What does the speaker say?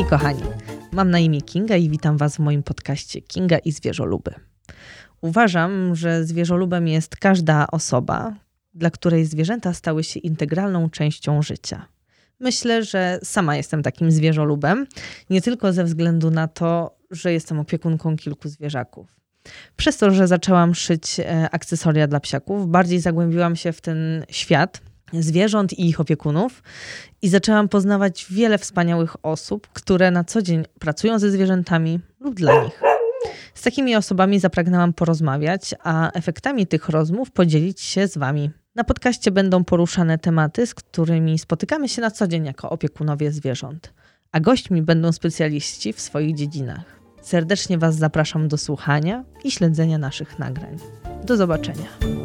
Hej kochani, mam na imię Kinga i witam Was w moim podcaście Kinga i Zwierzoluby. Uważam, że zwierzolubem jest każda osoba, dla której zwierzęta stały się integralną częścią życia. Myślę, że sama jestem takim zwierzolubem, nie tylko ze względu na to, że jestem opiekunką kilku zwierzaków. Przez to, że zaczęłam szyć e, akcesoria dla psiaków, bardziej zagłębiłam się w ten świat zwierząt i ich opiekunów i zaczęłam poznawać wiele wspaniałych osób, które na co dzień pracują ze zwierzętami lub dla nich. Z takimi osobami zapragnęłam porozmawiać, a efektami tych rozmów podzielić się z Wami. Na podcaście będą poruszane tematy, z którymi spotykamy się na co dzień jako opiekunowie zwierząt, a gośćmi będą specjaliści w swoich dziedzinach. Serdecznie Was zapraszam do słuchania i śledzenia naszych nagrań. Do zobaczenia.